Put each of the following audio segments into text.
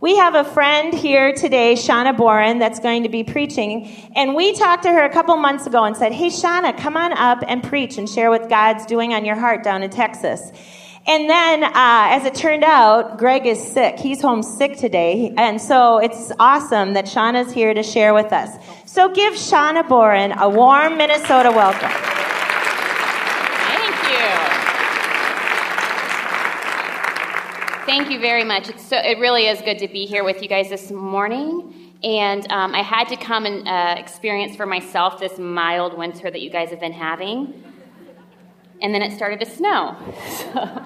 We have a friend here today, Shauna Boren, that's going to be preaching. And we talked to her a couple months ago and said, Hey, Shauna, come on up and preach and share what God's doing on your heart down in Texas. And then, uh, as it turned out, Greg is sick. He's home sick today. And so it's awesome that Shauna's here to share with us. So give Shauna Boren a warm Minnesota welcome. Thank you. Thank you very much. It's so, it really is good to be here with you guys this morning. And um, I had to come and uh, experience for myself this mild winter that you guys have been having and then it started to snow. So,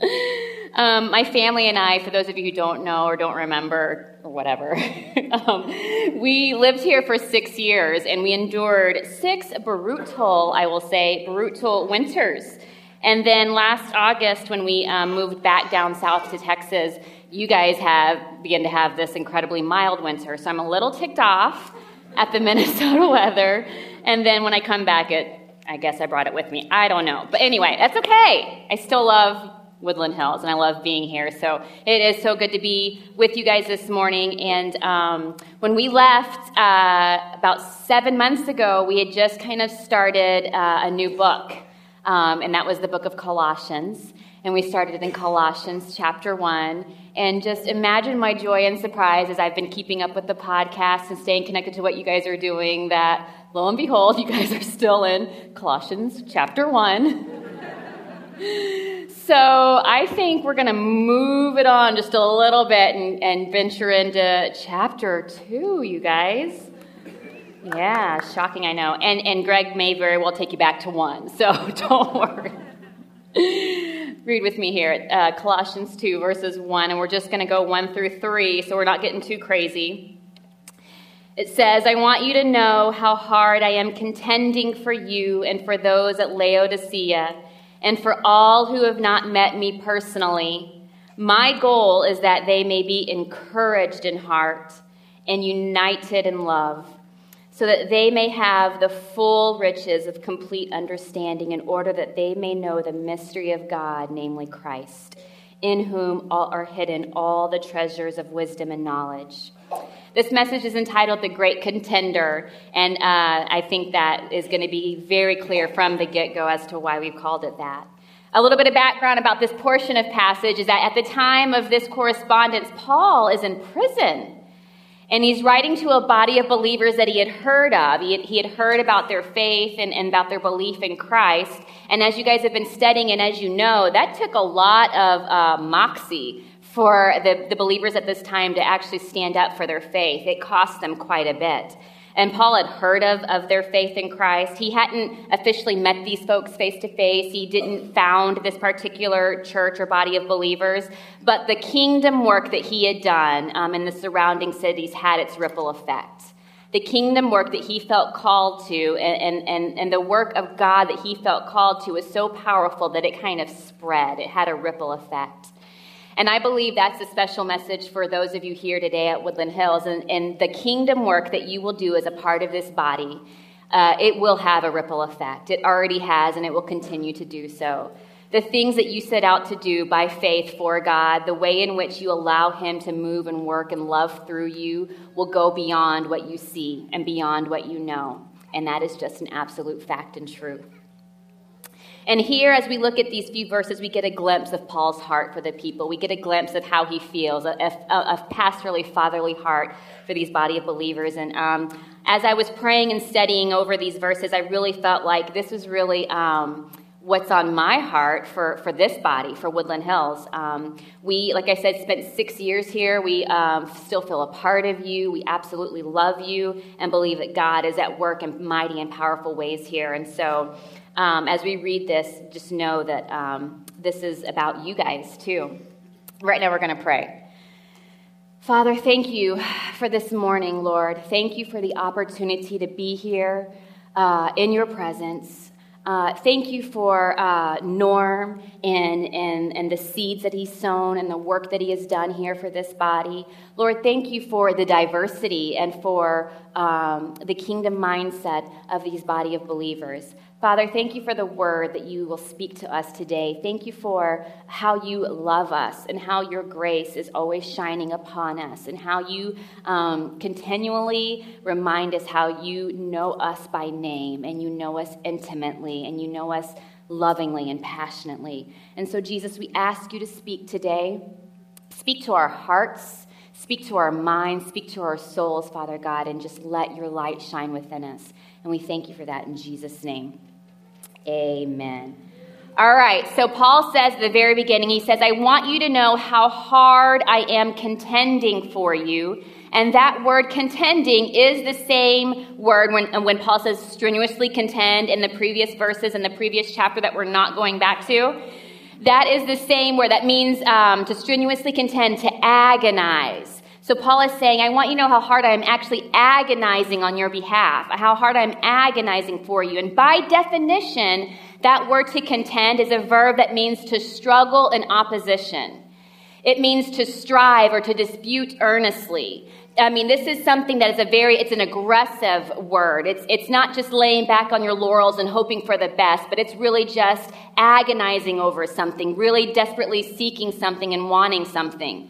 um, my family and I, for those of you who don't know or don't remember or whatever, um, we lived here for six years and we endured six brutal, I will say, brutal winters. And then last August, when we um, moved back down south to Texas, you guys have begun to have this incredibly mild winter. So I'm a little ticked off at the Minnesota weather. And then when I come back, it I guess I brought it with me. I don't know. But anyway, that's okay. I still love Woodland Hills and I love being here. So it is so good to be with you guys this morning. And um, when we left uh, about seven months ago, we had just kind of started uh, a new book. Um, and that was the book of Colossians. And we started in Colossians chapter 1. And just imagine my joy and surprise as I've been keeping up with the podcast and staying connected to what you guys are doing that lo and behold, you guys are still in Colossians chapter 1. so I think we're going to move it on just a little bit and, and venture into chapter 2, you guys. Yeah, shocking, I know. And, and Greg may very well take you back to 1, so don't worry. Read with me here, uh, Colossians 2, verses 1, and we're just going to go 1 through 3, so we're not getting too crazy. It says, I want you to know how hard I am contending for you and for those at Laodicea and for all who have not met me personally. My goal is that they may be encouraged in heart and united in love, so that they may have the full riches of complete understanding in order that they may know the mystery of God, namely Christ, in whom all are hidden all the treasures of wisdom and knowledge. This message is entitled The Great Contender, and uh, I think that is going to be very clear from the get go as to why we've called it that. A little bit of background about this portion of passage is that at the time of this correspondence, Paul is in prison. And he's writing to a body of believers that he had heard of. He had, he had heard about their faith and, and, about their belief in Christ. And as you guys have been studying, and as you know, that took a lot of uh, moxie for the, the believers at this time to actually stand up for their faith. It cost them quite a bit. And Paul had heard of, of their faith in Christ. He hadn't officially met these folks face to face. He didn't found this particular church or body of believers. But the kingdom work that he had done um, in the surrounding cities had its ripple effect. The kingdom work that he felt called to and, and, and the work of God that he felt called to was so powerful that it kind of spread. It had a ripple effect. And I believe that's a special message for those of you here today at Woodland Hills. And, and the kingdom work that you will do as a part of this body, uh, it will have a ripple effect. It already has, and it will continue to do so. The things that you set out to do by faith for God, the way in which you allow Him to move and work and love through you, will go beyond what you see and beyond what you know. And that is just an absolute fact and truth. And here, as we look at these few verses, we get a glimpse of Paul's heart for the people. We get a glimpse of how he feels, a, a, a pastorally, fatherly heart for these body of believers. And um, as I was praying and studying over these verses, I really felt like this was really um, what's on my heart for, for this body, for Woodland Hills. Um, we, like I said, spent six years here. We um, still feel a part of you. We absolutely love you and believe that God is at work in mighty and powerful ways here. And so, um, as we read this, just know that um, this is about you guys too. Right now, we're going to pray. Father, thank you for this morning, Lord. Thank you for the opportunity to be here uh, in your presence. Uh, thank you for uh, Norm and, and, and the seeds that he's sown and the work that he has done here for this body. Lord, thank you for the diversity and for um, the kingdom mindset of these body of believers. Father, thank you for the word that you will speak to us today. Thank you for how you love us and how your grace is always shining upon us and how you um, continually remind us how you know us by name and you know us intimately and you know us lovingly and passionately. And so, Jesus, we ask you to speak today. Speak to our hearts, speak to our minds, speak to our souls, Father God, and just let your light shine within us. And we thank you for that in Jesus' name. Amen. All right, so Paul says at the very beginning, he says, I want you to know how hard I am contending for you. And that word contending is the same word when, when Paul says strenuously contend in the previous verses in the previous chapter that we're not going back to. That is the same word. That means um, to strenuously contend, to agonize. So Paul is saying, I want you to know how hard I am actually agonizing on your behalf, how hard I'm agonizing for you. And by definition, that word to contend is a verb that means to struggle in opposition. It means to strive or to dispute earnestly. I mean, this is something that is a very, it's an aggressive word. It's, it's not just laying back on your laurels and hoping for the best, but it's really just agonizing over something, really desperately seeking something and wanting something.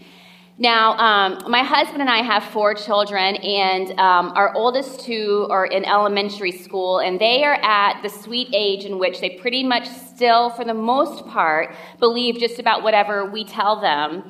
Now, um, my husband and I have four children, and um, our oldest two are in elementary school, and they are at the sweet age in which they pretty much still, for the most part, believe just about whatever we tell them.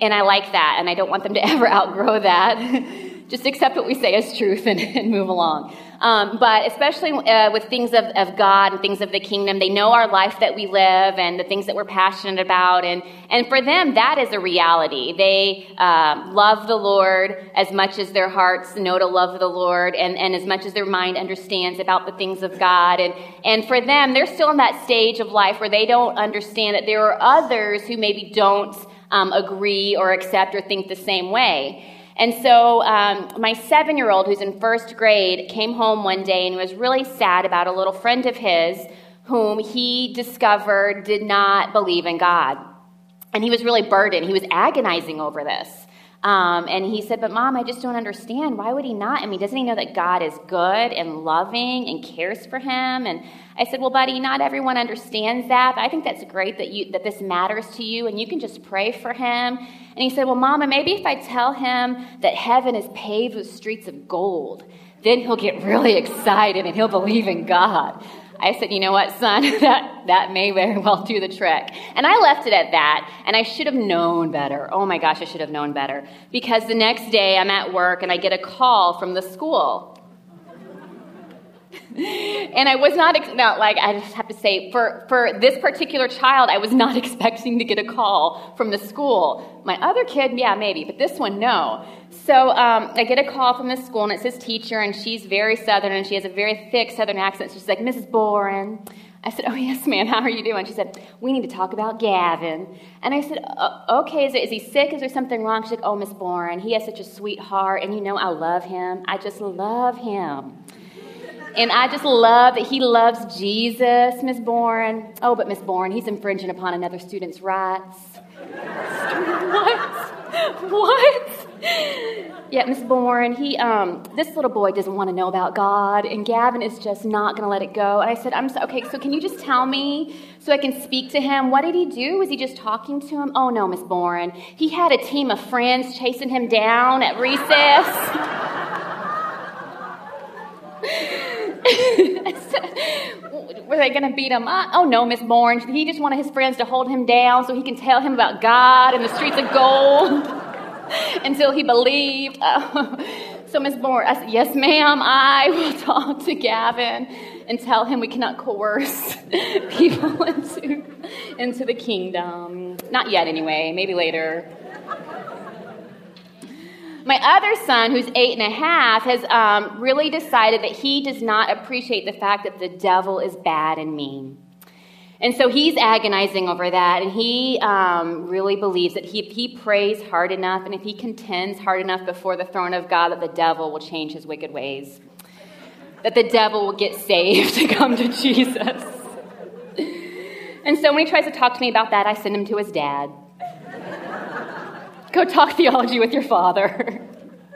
And I like that, and I don't want them to ever outgrow that. just accept what we say as truth and, and move along. Um, but especially uh, with things of, of God and things of the kingdom, they know our life that we live and the things that we're passionate about. And, and for them, that is a reality. They uh, love the Lord as much as their hearts know to love the Lord and, and as much as their mind understands about the things of God. And, and for them, they're still in that stage of life where they don't understand that there are others who maybe don't um, agree or accept or think the same way. And so um, my seven year old, who's in first grade, came home one day and was really sad about a little friend of his whom he discovered did not believe in God. And he was really burdened. He was agonizing over this. Um, and he said, But mom, I just don't understand. Why would he not? I mean, doesn't he know that God is good and loving and cares for him? And I said, Well, buddy, not everyone understands that, but I think that's great that you that this matters to you and you can just pray for him. And he said, Well, Mama, maybe if I tell him that heaven is paved with streets of gold, then he'll get really excited and he'll believe in God. I said, you know what, son, that, that may very well do the trick. And I left it at that, and I should have known better. Oh my gosh, I should have known better. Because the next day I'm at work and I get a call from the school and I was not, ex- no, like, I just have to say, for, for this particular child, I was not expecting to get a call from the school. My other kid, yeah, maybe, but this one, no. So um, I get a call from the school, and it says teacher, and she's very Southern, and she has a very thick Southern accent. She's like, Mrs. Boren. I said, Oh, yes, ma'am, how are you doing? She said, We need to talk about Gavin. And I said, Okay, is, it, is he sick? Is there something wrong? She's like, Oh, Miss Boren, he has such a sweet heart, and you know, I love him. I just love him. And I just love that he loves Jesus, Miss Boren. Oh, but Miss Boren, he's infringing upon another student's rights. what? What? Yeah, Miss Boren, he, um, this little boy doesn't want to know about God, and Gavin is just not going to let it go. And I said, I'm so, okay, so can you just tell me so I can speak to him? What did he do? Was he just talking to him? Oh, no, Miss Boren. He had a team of friends chasing him down at recess. Were they going to beat him up? Oh, no, Miss Boren. He just wanted his friends to hold him down so he can tell him about God and the streets of gold until he believed. so, Miss Boren, I said, Yes, ma'am, I will talk to Gavin and tell him we cannot coerce people into, into the kingdom. Not yet, anyway, maybe later. My other son, who's eight and a half, has um, really decided that he does not appreciate the fact that the devil is bad and mean. And so he's agonizing over that, and he um, really believes that he, if he prays hard enough and if he contends hard enough before the throne of God, that the devil will change his wicked ways. That the devil will get saved to come to Jesus. And so when he tries to talk to me about that, I send him to his dad. Go talk theology with your father.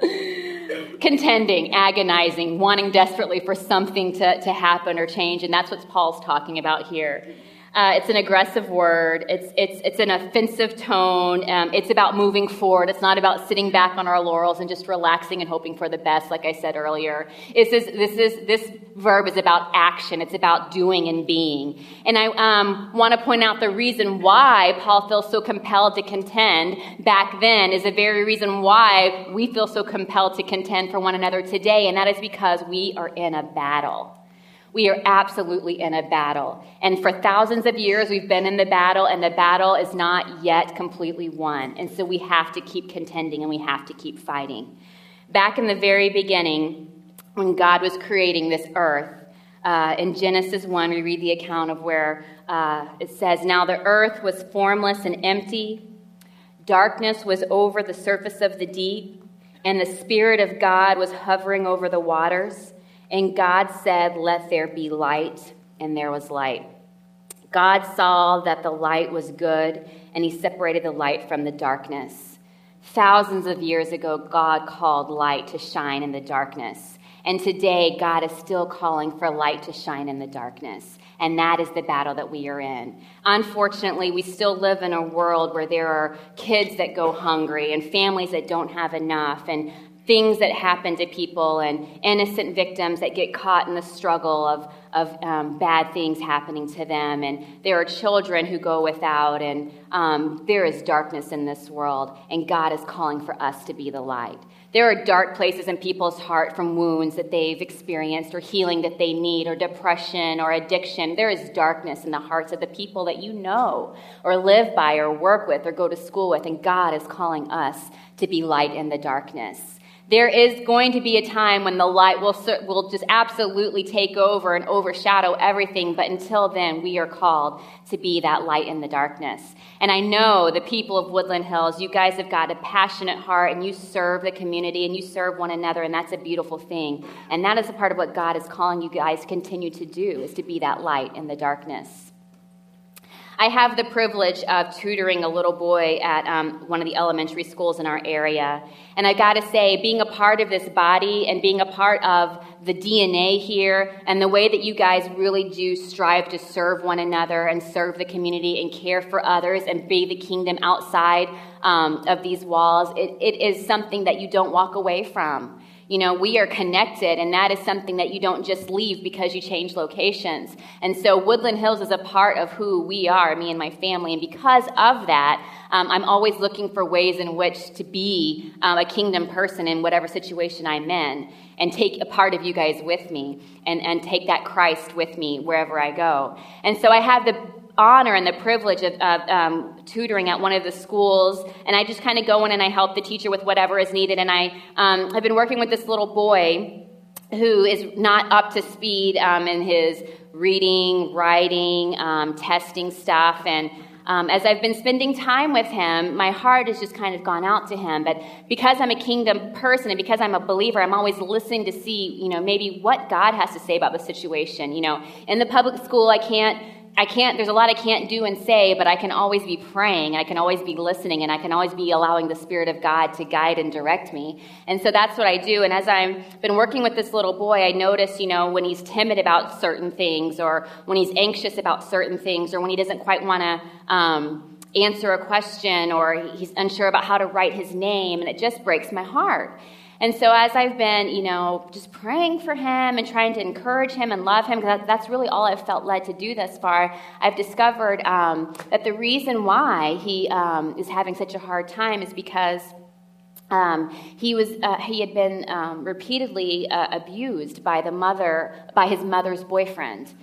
contending, agonizing, wanting desperately for something to, to happen or change. And that's what Paul's talking about here. Uh, it's an aggressive word. It's, it's, it's an offensive tone. Um, it's about moving forward. It's not about sitting back on our laurels and just relaxing and hoping for the best, like I said earlier. This is, this, is, this verb is about action. It's about doing and being. And I um, want to point out the reason why Paul feels so compelled to contend back then is the very reason why we feel so compelled to contend for one another today, and that is because we are in a battle. We are absolutely in a battle. And for thousands of years, we've been in the battle, and the battle is not yet completely won. And so we have to keep contending and we have to keep fighting. Back in the very beginning, when God was creating this earth, uh, in Genesis 1, we read the account of where uh, it says, Now the earth was formless and empty, darkness was over the surface of the deep, and the Spirit of God was hovering over the waters. And God said, Let there be light, and there was light. God saw that the light was good, and he separated the light from the darkness. Thousands of years ago, God called light to shine in the darkness. And today, God is still calling for light to shine in the darkness. And that is the battle that we are in. Unfortunately, we still live in a world where there are kids that go hungry and families that don't have enough and things that happen to people and innocent victims that get caught in the struggle of, of um, bad things happening to them. And there are children who go without, and um, there is darkness in this world, and God is calling for us to be the light. There are dark places in people's heart from wounds that they've experienced, or healing that they need, or depression, or addiction. There is darkness in the hearts of the people that you know, or live by, or work with, or go to school with, and God is calling us to be light in the darkness. There is going to be a time when the light will, will just absolutely take over and overshadow everything, but until then, we are called to be that light in the darkness. And I know the people of Woodland Hills, you guys have got a passionate heart and you serve the community and you serve one another, and that's a beautiful thing. And that is a part of what God is calling you guys to continue to do, is to be that light in the darkness. I have the privilege of tutoring a little boy at um, one of the elementary schools in our area. And I've got to say, being a part of this body and being a part of the DNA here and the way that you guys really do strive to serve one another and serve the community and care for others and be the kingdom outside um, of these walls, it, it is something that you don't walk away from. You know, we are connected, and that is something that you don't just leave because you change locations. And so, Woodland Hills is a part of who we are, me and my family. And because of that, um, I'm always looking for ways in which to be um, a kingdom person in whatever situation I'm in and take a part of you guys with me and, and take that Christ with me wherever I go. And so, I have the honor and the privilege of, um, tutoring at one of the schools, and I just kind of go in and I help the teacher with whatever is needed. And I um, have been working with this little boy who is not up to speed um, in his reading, writing, um, testing stuff, and um, as I've been spending time with him, my heart has just kind of gone out to him. But because I'm a kingdom person and because I'm a believer, I'm always listening to see, you know, maybe what God has to say about the situation. You know, in the public school, I can't I can't, there's a lot I can't do and say, but I can always be praying, and I can always be listening, and I can always be allowing the Spirit of God to guide and direct me. And so that's what I do. And as I've been working with this little boy, I notice, you know, when he's timid about certain things, or when he's anxious about certain things, or when he doesn't quite want to, um, answer a question, or he's unsure about how to write his name, and it just breaks my heart. And so, as I've been, you know, just praying for him and trying to encourage him and love him, because that's really all I've felt led to do thus far, I've discovered um, that the reason why he um, is having such a hard time is because. Um, he was uh, he had been um, repeatedly uh, abused by the mother by his mother's boyfriend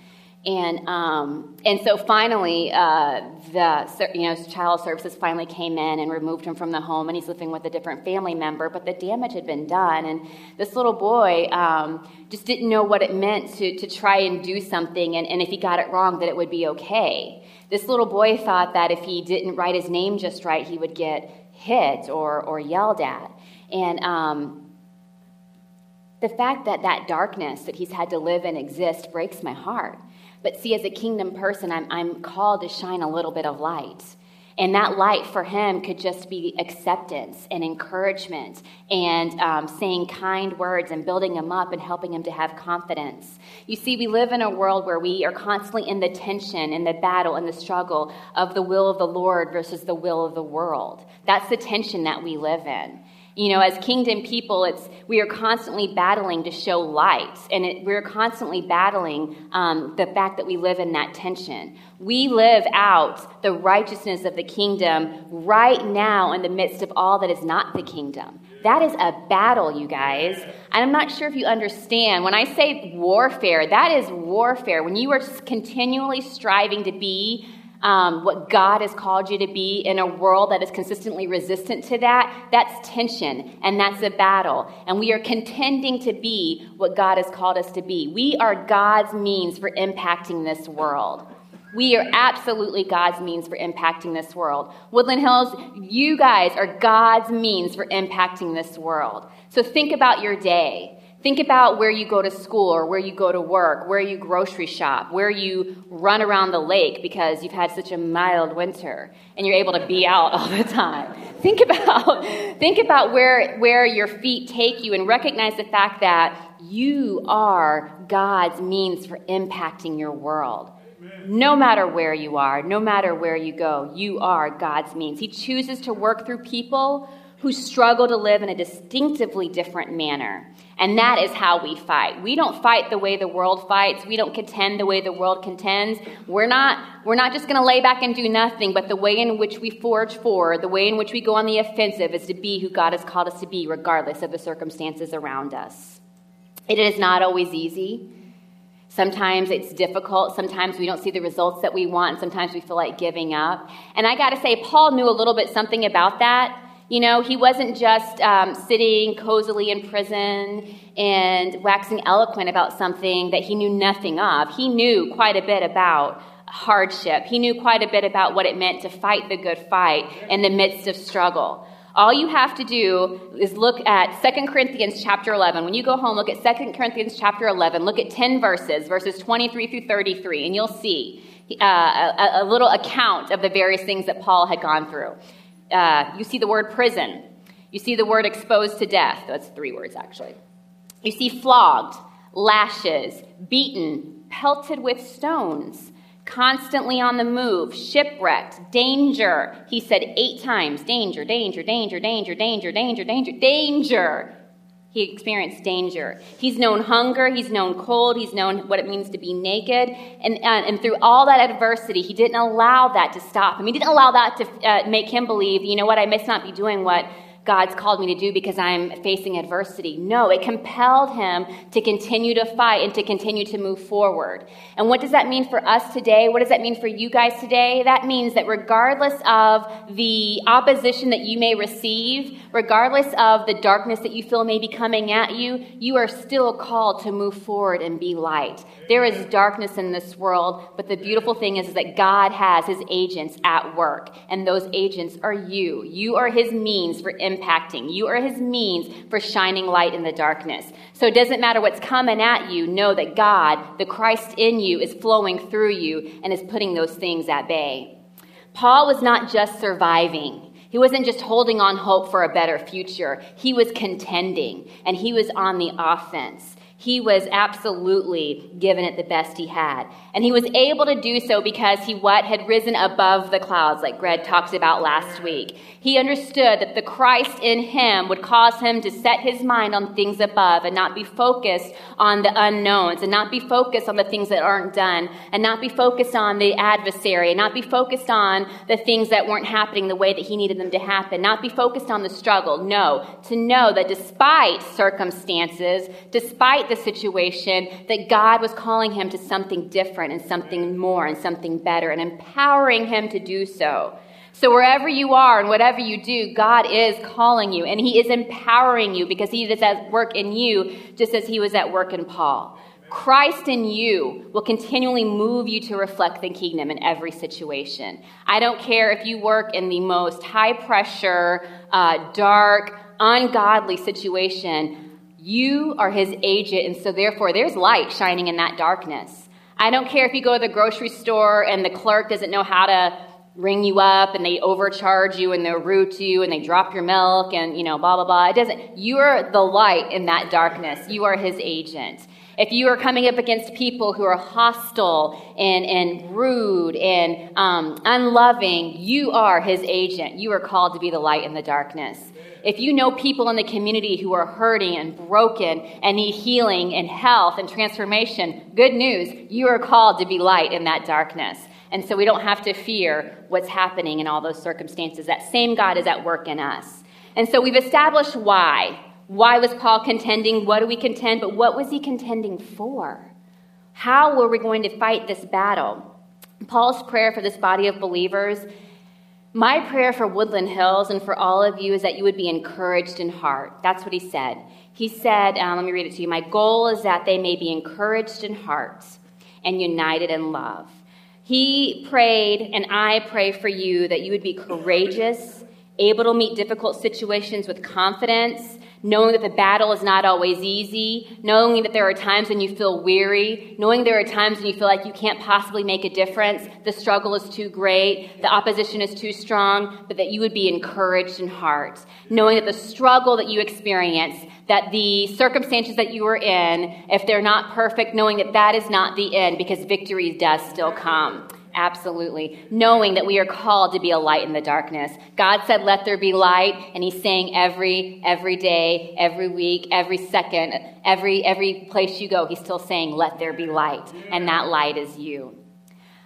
and um, and so finally, uh, the you know child services finally came in and removed him from the home, and he's living with a different family member. But the damage had been done, and this little boy um, just didn't know what it meant to to try and do something, and, and if he got it wrong, that it would be okay. This little boy thought that if he didn't write his name just right, he would get hit or or yelled at, and. Um, the fact that that darkness that he's had to live and exist breaks my heart but see, as a kingdom person, I'm, I'm called to shine a little bit of light. And that light for him could just be acceptance and encouragement and um, saying kind words and building him up and helping him to have confidence. You see, we live in a world where we are constantly in the tension, in the battle, in the struggle of the will of the Lord versus the will of the world. That's the tension that we live in. You know, as kingdom people, it's we are constantly battling to show light, and it, we're constantly battling um, the fact that we live in that tension. We live out the righteousness of the kingdom right now in the midst of all that is not the kingdom. That is a battle, you guys. And I'm not sure if you understand. When I say warfare, that is warfare. When you are continually striving to be um, what God has called you to be in a world that is consistently resistant to that, that's tension and that's a battle. And we are contending to be what God has called us to be. We are God's means for impacting this world. We are absolutely God's means for impacting this world. Woodland Hills, you guys are God's means for impacting this world. So think about your day. Think about where you go to school or where you go to work, where you grocery shop, where you run around the lake because you've had such a mild winter and you're able to be out all the time. Think about think about where where your feet take you and recognize the fact that you are God's means for impacting your world. No matter where you are, no matter where you go, you are God's means. He chooses to work through people who struggle to live in a distinctively different manner. And that is how we fight. We don't fight the way the world fights. We don't contend the way the world contends. We're not, we're not just going to lay back and do nothing, but the way in which we forge forward, the way in which we go on the offensive is to be who God has called us to be, regardless of the circumstances around us. It is not always easy. Sometimes it's difficult. Sometimes we don't see the results that we want. Sometimes we feel like giving up. And I got to say, Paul knew a little bit something about that. You know, he wasn't just um, sitting cozily in prison and waxing eloquent about something that he knew nothing of. He knew quite a bit about hardship. He knew quite a bit about what it meant to fight the good fight in the midst of struggle. All you have to do is look at 2 Corinthians chapter 11. When you go home, look at 2 Corinthians chapter 11. Look at 10 verses, verses 23 through 33, and you'll see uh, a, a little account of the various things that Paul had gone through uh, you see the word prison. You see the word exposed to death. That's three words, actually. You see flogged, lashes, beaten, pelted with stones, constantly on the move, shipwrecked, danger. He said eight times danger, danger, danger, danger, danger, danger, danger, danger. He experienced danger. He's known hunger. He's known cold. He's known what it means to be naked. And, uh, and through all that adversity, he didn't allow that to stop him. He didn't allow that to uh, make him believe, you know what, I must not be doing what God's called me to do because I'm facing adversity. No, it compelled him to continue to fight and to continue to move forward. And what does that mean for us today? What does that mean for you guys today? That means that regardless of the opposition that you may receive, regardless of the darkness that you feel may be coming at you, you are still called to move forward and be light. There is darkness in this world, but the beautiful thing is, is that God has his agents at work, and those agents are you. You are his means for impacting. You are his means for shining light in the darkness. So it doesn't matter what's coming at you, know that God, the Christ in you, is flowing through you and is putting those things at bay. Paul was not just surviving. He wasn't just holding on hope for a better future. He was contending and he was on the offense. He was absolutely given it the best he had. And he was able to do so because he what had risen above the clouds, like Greg talked about last week. He understood that the Christ in him would cause him to set his mind on things above and not be focused on the unknowns and not be focused on the things that aren't done and not be focused on the adversary and not be focused on the things that weren't happening the way that he needed them to happen, not be focused on the struggle. No, to know that despite circumstances, despite the situation that God was calling him to something different and something more and something better and empowering him to do so. So, wherever you are and whatever you do, God is calling you and He is empowering you because He is at work in you just as He was at work in Paul. Christ in you will continually move you to reflect the kingdom in every situation. I don't care if you work in the most high pressure, uh, dark, ungodly situation. You are his agent, and so therefore there's light shining in that darkness. I don't care if you go to the grocery store and the clerk doesn't know how to ring you up and they overcharge you and they're rude to you and they drop your milk and you know blah blah blah. It doesn't you're the light in that darkness. You are his agent if you are coming up against people who are hostile and, and rude and um, unloving you are his agent you are called to be the light in the darkness if you know people in the community who are hurting and broken and need healing and health and transformation good news you are called to be light in that darkness and so we don't have to fear what's happening in all those circumstances. That same God is at work in us. And so we've established why. Why was Paul contending? What do we contend? But what was he contending for? How were we going to fight this battle? Paul's prayer for this body of believers, my prayer for Woodland Hills and for all of you is that you would be encouraged in heart. That's what he said. He said, um, let me read it to you. My goal is that they may be encouraged in heart and united in love. He prayed, and I pray for you that you would be courageous, able to meet difficult situations with confidence, knowing that the battle is not always easy, knowing that there are times when you feel weary, knowing there are times when you feel like you can't possibly make a difference, the struggle is too great, the opposition is too strong, but that you would be encouraged in heart, knowing that the struggle that you experience, that the circumstances that you are in, if they're not perfect, knowing that that is not the end because victory does still come. Absolutely. Knowing that we are called to be a light in the darkness. God said, let there be light, and he's saying every, every day, every week, every second, every, every place you go, he's still saying, let there be light. And that light is you.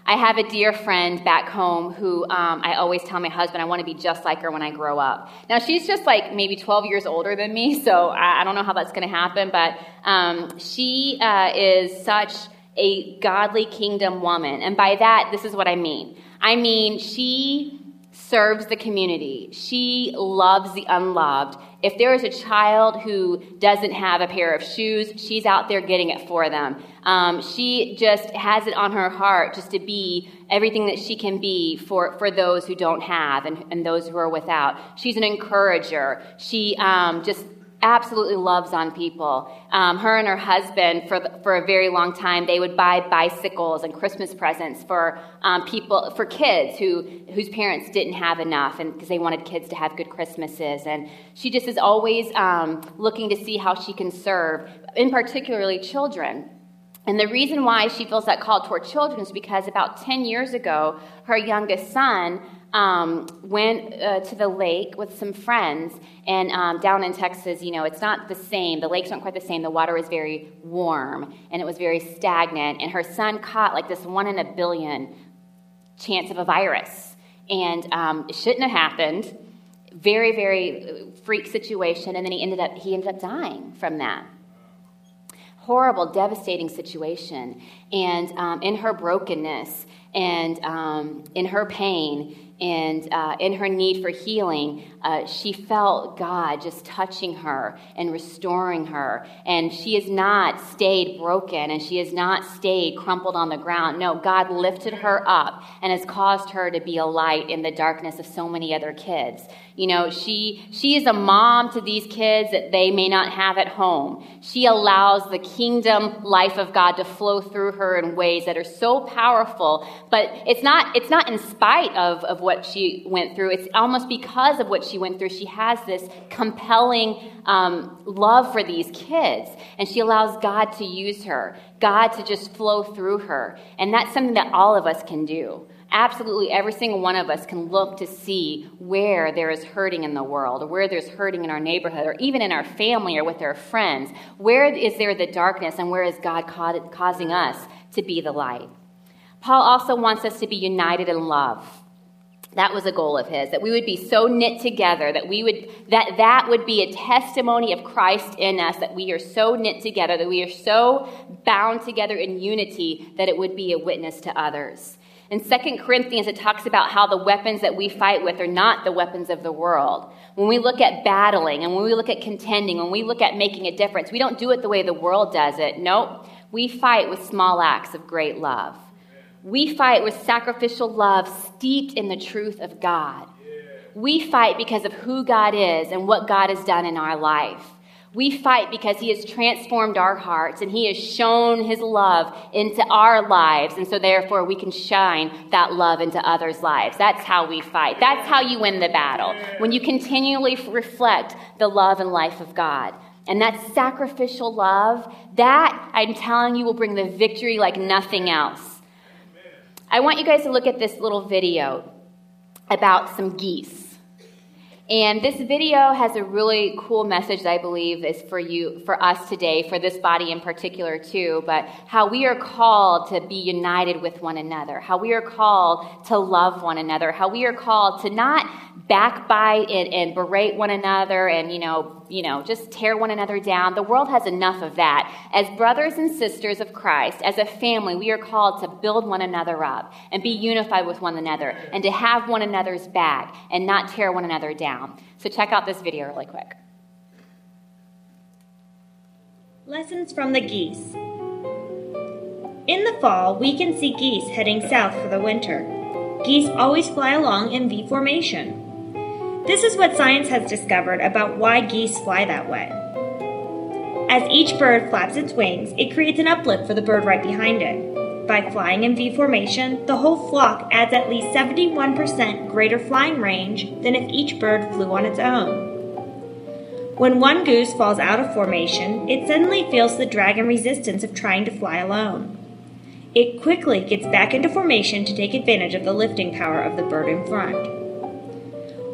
I have a dear friend back home who um, I always tell my husband I want to be just like her when I grow up. Now, she's just like maybe 12 years older than me, so I, I don't know how that's going to happen, but um, she uh, is such a godly kingdom woman. And by that, this is what I mean I mean, she serves the community, she loves the unloved. If there is a child who doesn't have a pair of shoes, she's out there getting it for them. Um, she just has it on her heart just to be everything that she can be for, for those who don't have and, and those who are without. She's an encourager. She um, just absolutely loves on people. Um, her and her husband, for, the, for a very long time, they would buy bicycles and Christmas presents for um, people, for kids who, whose parents didn't have enough, and because they wanted kids to have good Christmases. And she just is always um, looking to see how she can serve, in particularly children. And the reason why she feels that call toward children is because about 10 years ago, her youngest son um, went uh, to the lake with some friends. And um, down in Texas, you know, it's not the same. The lakes aren't quite the same. The water is very warm and it was very stagnant. And her son caught like this one in a billion chance of a virus. And um, it shouldn't have happened. Very, very uh, freak situation. And then he ended up, he ended up dying from that horrible, devastating situation. And um, in her brokenness and um, in her pain, and uh, in her need for healing, uh, she felt God just touching her and restoring her. And she has not stayed broken and she has not stayed crumpled on the ground. No, God lifted her up and has caused her to be a light in the darkness of so many other kids. You know, she, she is a mom to these kids that they may not have at home. She allows the kingdom life of God to flow through her in ways that are so powerful, but it's not, it's not in spite of, of what she went through. It's almost because of what she went through. She has this compelling um, love for these kids, and she allows God to use her, God to just flow through her. And that's something that all of us can do absolutely every single one of us can look to see where there is hurting in the world, or where there's hurting in our neighborhood, or even in our family or with our friends. Where is there the darkness, and where is God causing us to be the light? Paul also wants us to be united in love. That was a goal of his, that we would be so knit together, that we would that that would be a testimony of Christ in us, that we are so knit together, that we are so bound together in unity that it would be a witness to others. In 2 Corinthians, it talks about how the weapons that we fight with are not the weapons of the world. When we look at battling and when we look at contending, when we look at making a difference, we don't do it the way the world does it. Nope. We fight with small acts of great love. We fight with sacrificial love steeped in the truth of God. We fight because of who God is and what God has done in our life. We fight because He has transformed our hearts and He has shown His love into our lives. And so, therefore, we can shine that love into others' lives. That's how we fight. That's how you win the battle. When you continually reflect the love and life of God. And that sacrificial love, that I'm telling you will bring the victory like nothing else. I want you guys to look at this little video about some geese. And this video has a really cool message that I believe is for you, for us today, for this body in particular too, but how we are called to be united with one another, how we are called to love one another, how we are called to not backbite and, and berate one another and, you know, you know, just tear one another down. The world has enough of that. As brothers and sisters of Christ, as a family, we are called to build one another up and be unified with one another and to have one another's back and not tear one another down. So check out this video really quick. Lessons from the geese. In the fall, we can see geese heading south for the winter. Geese always fly along in V formation. This is what science has discovered about why geese fly that way. As each bird flaps its wings, it creates an uplift for the bird right behind it. By flying in V formation, the whole flock adds at least 71% greater flying range than if each bird flew on its own. When one goose falls out of formation, it suddenly feels the drag and resistance of trying to fly alone. It quickly gets back into formation to take advantage of the lifting power of the bird in front.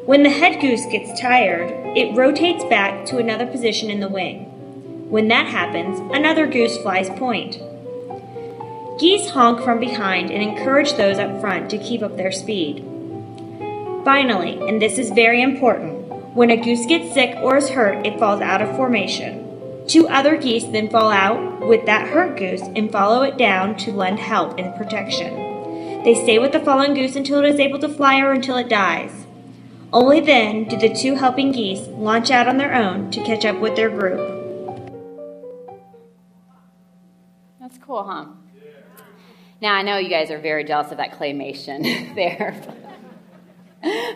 When the head goose gets tired, it rotates back to another position in the wing. When that happens, another goose flies point. Geese honk from behind and encourage those up front to keep up their speed. Finally, and this is very important, when a goose gets sick or is hurt, it falls out of formation. Two other geese then fall out with that hurt goose and follow it down to lend help and protection. They stay with the fallen goose until it is able to fly or until it dies. Only then do the two helping geese launch out on their own to catch up with their group. That's cool, huh? Now, I know you guys are very jealous of that claymation there.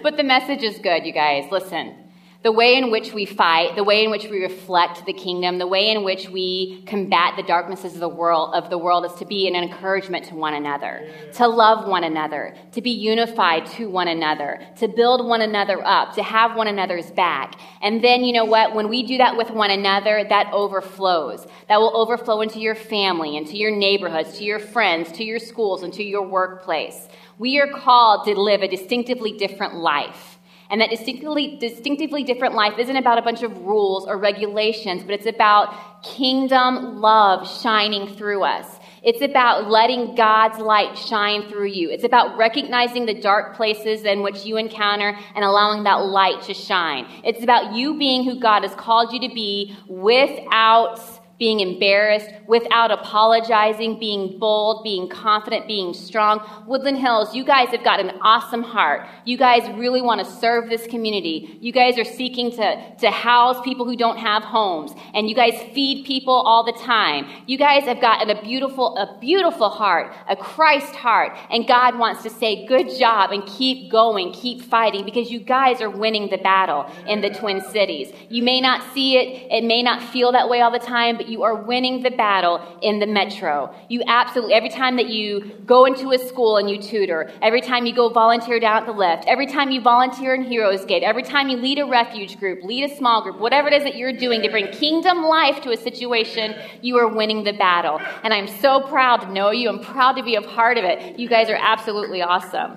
but the message is good, you guys. Listen, the way in which we fight, the way in which we reflect the kingdom, the way in which we combat the darknesses of the world of the world is to be an encouragement to one another, to love one another, to be unified to one another, to build one another up, to have one another's back. And then you know what? When we do that with one another, that overflows. That will overflow into your family, into your neighborhoods, to your friends, to your schools, and to your workplace. We are called to live a distinctively different life. And that distinctively, distinctively different life isn't about a bunch of rules or regulations, but it's about kingdom love shining through us. It's about letting God's light shine through you. It's about recognizing the dark places in which you encounter and allowing that light to shine. It's about you being who God has called you to be without being embarrassed, without apologizing, being bold, being confident, being strong. Woodland Hills, you guys have got an awesome heart. You guys really want to serve this community. You guys are seeking to, to house people who don't have homes, and you guys feed people all the time. You guys have got a beautiful, a beautiful heart, a Christ heart, and God wants to say, good job, and keep going, keep fighting, because you guys are winning the battle in the Twin Cities. You may not see it, it may not feel that way all the time, but you are winning the battle in the metro. You absolutely, every time that you go into a school and you tutor, every time you go volunteer down at the lift, every time you volunteer in Heroes Gate, every time you lead a refuge group, lead a small group, whatever it is that you're doing to bring kingdom life to a situation, you are winning the battle. And I'm so proud to know you. I'm proud to be a part of it. You guys are absolutely awesome.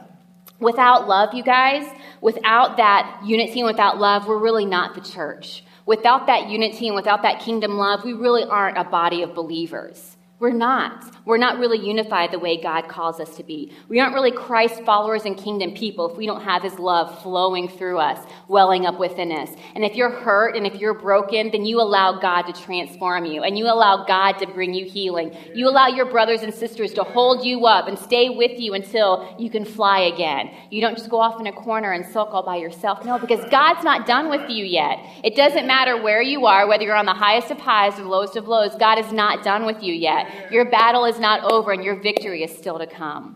Without love, you guys, without that unity and without love, we're really not the church. Without that unity and without that kingdom love, we really aren't a body of believers. We're not. We're not really unified the way God calls us to be. We aren't really Christ followers and kingdom people if we don't have his love flowing through us, welling up within us. And if you're hurt and if you're broken, then you allow God to transform you and you allow God to bring you healing. You allow your brothers and sisters to hold you up and stay with you until you can fly again. You don't just go off in a corner and sulk all by yourself. No, because God's not done with you yet. It doesn't matter where you are, whether you're on the highest of highs or the lowest of lows, God is not done with you yet. Your battle is not over and your victory is still to come.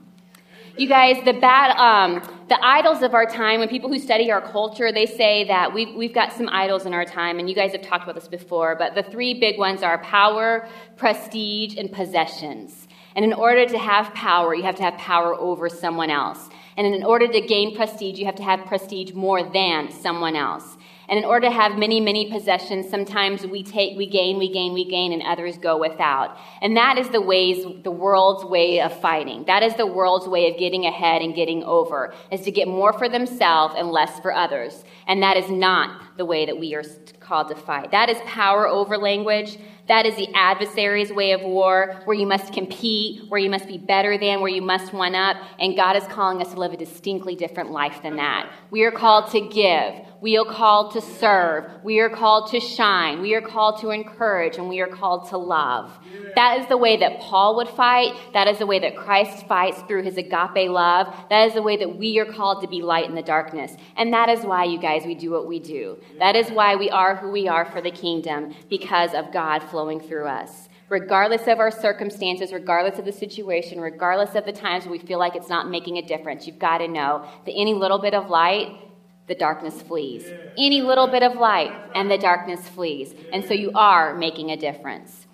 You guys, the bad, um, the idols of our time, when people who study our culture, they say that we've, we've got some idols in our time, and you guys have talked about this before, but the three big ones are power, prestige, and possessions. And in order to have power, you have to have power over someone else. And in order to gain prestige, you have to have prestige more than someone else. And in order to have many, many possessions, sometimes we take, we gain, we gain, we gain, and others go without. And that is the ways, the world's way of fighting. That is the world's way of getting ahead and getting over, is to get more for themselves and less for others. And that is not the way that we are called to fight. That is power over language. That is the adversary's way of war, where you must compete, where you must be better than, where you must one up. And God is calling us to live a distinctly different life than that. We are called to give. We are called to serve. We are called to shine. We are called to encourage. And we are called to love. That is the way that Paul would fight. That is the way that Christ fights through his agape love. That is the way that we are called to be light in the darkness. And that is why, you guys, we do what we do. That is why we are who we are for the kingdom, because of God flowing through us regardless of our circumstances, regardless of the situation, regardless of the times we feel like it's not making a difference, you've got to know that any little bit of light, the darkness flees. Any little bit of light, and the darkness flees. And so you are making a difference.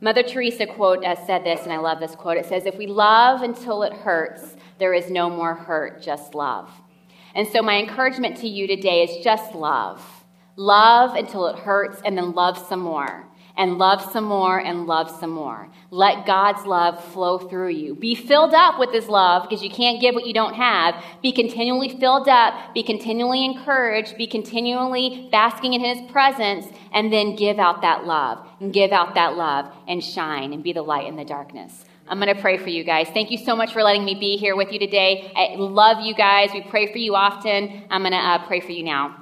Mother Teresa quote uh, said this, and I love this quote. It says, "If we love until it hurts, there is no more hurt, just love." And so my encouragement to you today is just love. Love until it hurts, and then love some more and love some more and love some more. Let God's love flow through you. Be filled up with His love because you can't give what you don't have. Be continually filled up. Be continually encouraged. Be continually basking in His presence. And then give out that love and give out that love and shine and be the light in the darkness. I'm going to pray for you guys. Thank you so much for letting me be here with you today. I love you guys. We pray for you often. I'm going to uh, pray for you now.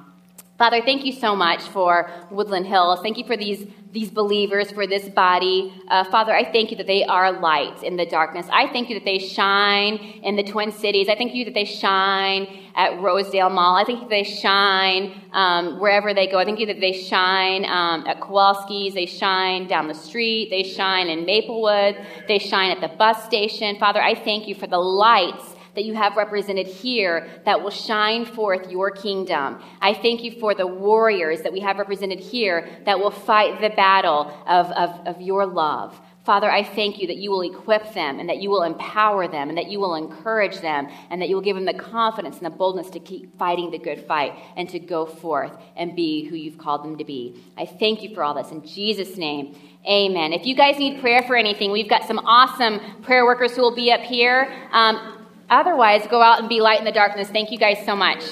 Father, thank you so much for Woodland Hills. Thank you for these, these believers, for this body. Uh, Father, I thank you that they are light in the darkness. I thank you that they shine in the Twin Cities. I thank you that they shine at Rosedale Mall. I think they shine um, wherever they go. I think you that they shine um, at Kowalski's. They shine down the street. They shine in Maplewood. They shine at the bus station. Father, I thank you for the lights that you have represented here that will shine forth your kingdom. I thank you for the warriors that we have represented here that will fight the battle of, of, of your love. Father, I thank you that you will equip them and that you will empower them and that you will encourage them and that you will give them the confidence and the boldness to keep fighting the good fight and to go forth and be who you've called them to be. I thank you for all this. In Jesus' name, amen. If you guys need prayer for anything, we've got some awesome prayer workers who will be up here. Um, Otherwise, go out and be light in the darkness. Thank you guys so much.